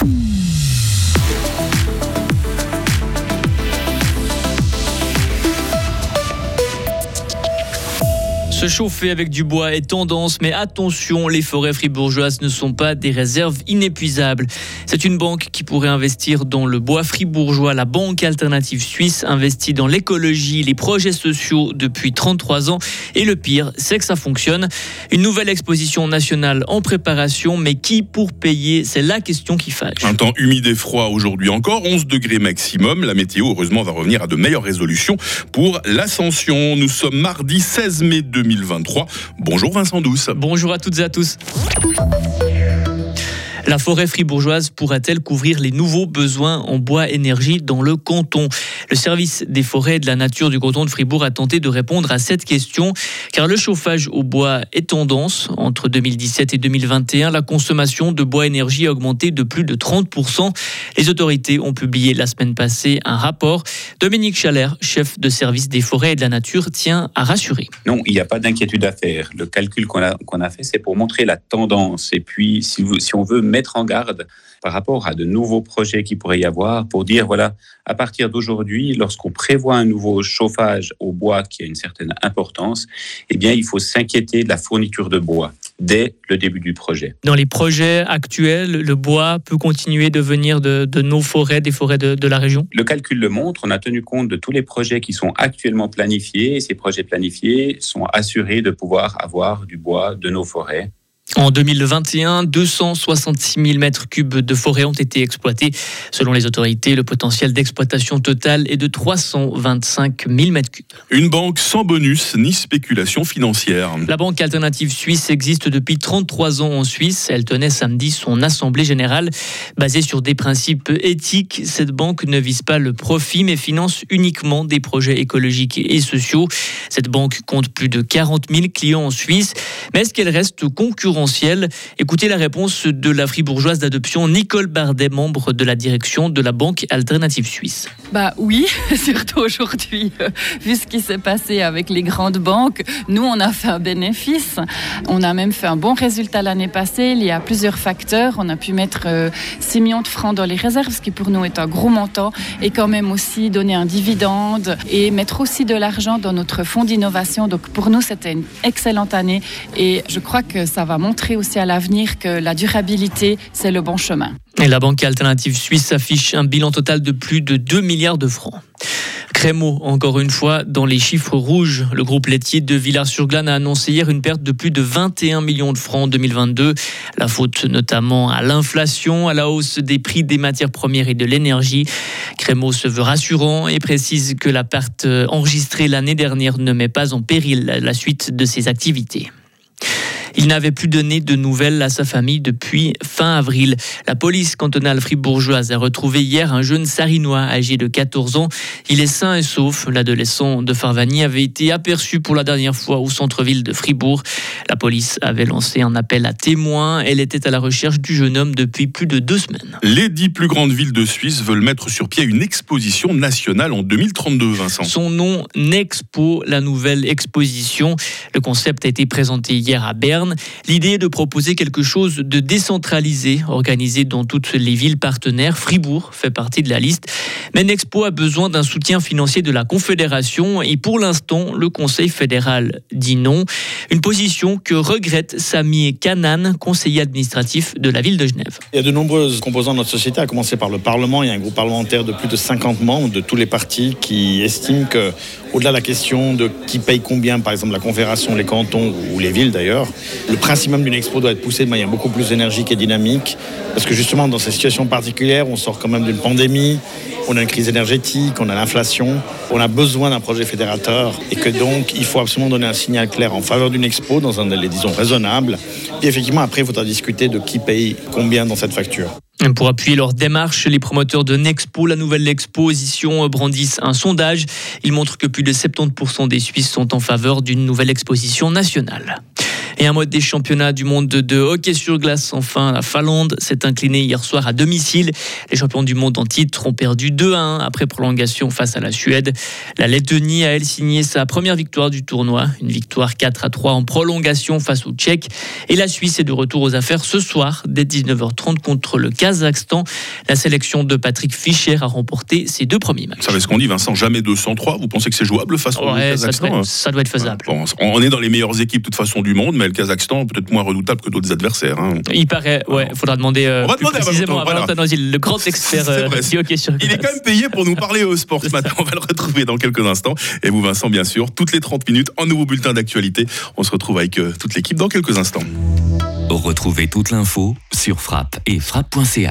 Mm-hmm. Se chauffer avec du bois est tendance, mais attention, les forêts fribourgeoises ne sont pas des réserves inépuisables. C'est une banque qui pourrait investir dans le bois fribourgeois. La Banque alternative suisse investit dans l'écologie, les projets sociaux depuis 33 ans. Et le pire, c'est que ça fonctionne. Une nouvelle exposition nationale en préparation, mais qui pour payer C'est la question qui fâche. Un temps humide et froid aujourd'hui encore, 11 degrés maximum. La météo, heureusement, va revenir à de meilleures résolutions pour l'ascension. Nous sommes mardi 16 mai 2020. 2023. Bonjour Vincent Douce. Bonjour à toutes et à tous. La forêt fribourgeoise pourra-t-elle couvrir les nouveaux besoins en bois énergie dans le canton? Le service des forêts et de la nature du canton de Fribourg a tenté de répondre à cette question car le chauffage au bois est tendance. Entre 2017 et 2021, la consommation de bois énergie a augmenté de plus de 30%. Les autorités ont publié la semaine passée un rapport. Dominique Chalère, chef de service des forêts et de la nature, tient à rassurer. Non, il n'y a pas d'inquiétude à faire. Le calcul qu'on a, fait, c'est pour montrer la tendance. Et puis, on veut mettre en garde par rapport à de nouveaux projets qui pourraient y avoir pour dire, voilà, à partir d'aujourd'hui, lorsqu'on prévoit un nouveau chauffage au bois qui a une certaine importance, eh bien, il faut s'inquiéter de la fourniture de bois dès le début du projet. Dans les projets actuels, le bois peut continuer de venir de, nos forêts, des forêts de, de, la région? Le calcul le montre. On a tenu compte de tous les projets qui sont actuellement planifiés et ces projets planifiés sont assurés de pouvoir avoir du bois de nos forêts en 2021, 266 000 mètres cubes de forêt ont été exploités. Selon les autorités, le potentiel d'exploitation total est de 325 000 mètres cubes. Une banque sans bonus ni spéculation financière. La Banque alternative suisse existe depuis 33 ans en Suisse. Elle tenait samedi son assemblée générale. Basée sur des principes éthiques, cette banque ne vise pas le profit mais finance uniquement des projets écologiques et sociaux. Cette banque compte plus de 40 000 clients en Suisse. Mais est-ce qu'elle reste concurrente Écoutez la réponse de la fribourgeoise d'adoption Nicole Bardet, membre de la direction de la Banque Alternative Suisse. Bah oui, surtout aujourd'hui, euh, vu ce qui s'est passé avec les grandes banques, nous on a fait un bénéfice. On a même fait un bon résultat l'année passée. Il y a plusieurs facteurs. On a pu mettre 6 euh, millions de francs dans les réserves, ce qui pour nous est un gros montant, et quand même aussi donner un dividende et mettre aussi de l'argent dans notre fonds d'innovation. Donc pour nous, c'était une excellente année et je crois que ça va montrer aussi à l'avenir que la durabilité, c'est le bon chemin. Et la Banque alternative suisse affiche un bilan total de plus de 2 milliards de francs. Crémeau, encore une fois, dans les chiffres rouges. Le groupe laitier de Villars-sur-Glane a annoncé hier une perte de plus de 21 millions de francs en 2022. La faute notamment à l'inflation, à la hausse des prix des matières premières et de l'énergie. Crémeau se veut rassurant et précise que la perte enregistrée l'année dernière ne met pas en péril la suite de ses activités. Il n'avait plus donné de nouvelles à sa famille depuis fin avril. La police cantonale fribourgeoise a retrouvé hier un jeune sarinois âgé de 14 ans. Il est sain et sauf. L'adolescent de Farvani avait été aperçu pour la dernière fois au centre-ville de Fribourg. La police avait lancé un appel à témoins. Elle était à la recherche du jeune homme depuis plus de deux semaines. Les dix plus grandes villes de Suisse veulent mettre sur pied une exposition nationale en 2032, Vincent. Son nom, Nexpo, la nouvelle exposition. Le concept a été présenté hier à Berne. L'idée est de proposer quelque chose de décentralisé, organisé dans toutes les villes partenaires. Fribourg fait partie de la liste. Mais Nexpo a besoin d'un soutien financier de la Confédération et pour l'instant, le Conseil fédéral dit non. Une position que regrette Sami Kanan, conseiller administratif de la ville de Genève. Il y a de nombreuses composantes de notre société, à commencer par le Parlement. Il y a un groupe parlementaire de plus de 50 membres de tous les partis qui estiment que, au-delà de la question de qui paye combien, par exemple la Confédération, les cantons ou les villes d'ailleurs, le principe même d'une expo doit être poussé de manière beaucoup plus énergique et dynamique, parce que justement dans ces situations particulières, on sort quand même d'une pandémie, on a une crise énergétique, on a l'inflation, on a besoin d'un projet fédérateur, et que donc il faut absolument donner un signal clair en faveur d'une expo dans un délai, disons, raisonnable. Puis effectivement, après, il faudra discuter de qui paye combien dans cette facture. Pour appuyer leur démarche, les promoteurs de Nexpo, la nouvelle exposition, brandissent un sondage. Il montre que plus de 70% des Suisses sont en faveur d'une nouvelle exposition nationale. Et un mode des championnats du monde de hockey sur glace. Enfin, la Finlande s'est inclinée hier soir à domicile. Les champions du monde en titre ont perdu 2-1 après prolongation face à la Suède. La Lettonie a elle signé sa première victoire du tournoi, une victoire 4 à 3 en prolongation face aux Tchèques. Et la Suisse est de retour aux affaires ce soir dès 19h30 contre le Kazakhstan. La sélection de Patrick Fischer a remporté ses deux premiers matchs. Ça va ce qu'on dit, Vincent, jamais 203. Vous pensez que c'est jouable face au Kazakhstan ça doit, être, faisable. on est dans les meilleures équipes de toute façon du monde, mais le Kazakhstan peut-être moins redoutable que d'autres adversaires. Hein. Il paraît, ouais, il faudra demander, euh, plus précisément à Valentin le grand expert euh, du hockey sur Il est quand même payé pour nous parler au sport ce matin. On va le retrouver dans quelques instants. Et vous, Vincent, bien sûr, toutes les 30 minutes, un nouveau bulletin d'actualité. On se retrouve avec euh, toute l'équipe dans quelques instants. Retrouvez toute l'info sur frappe et frappe.ch.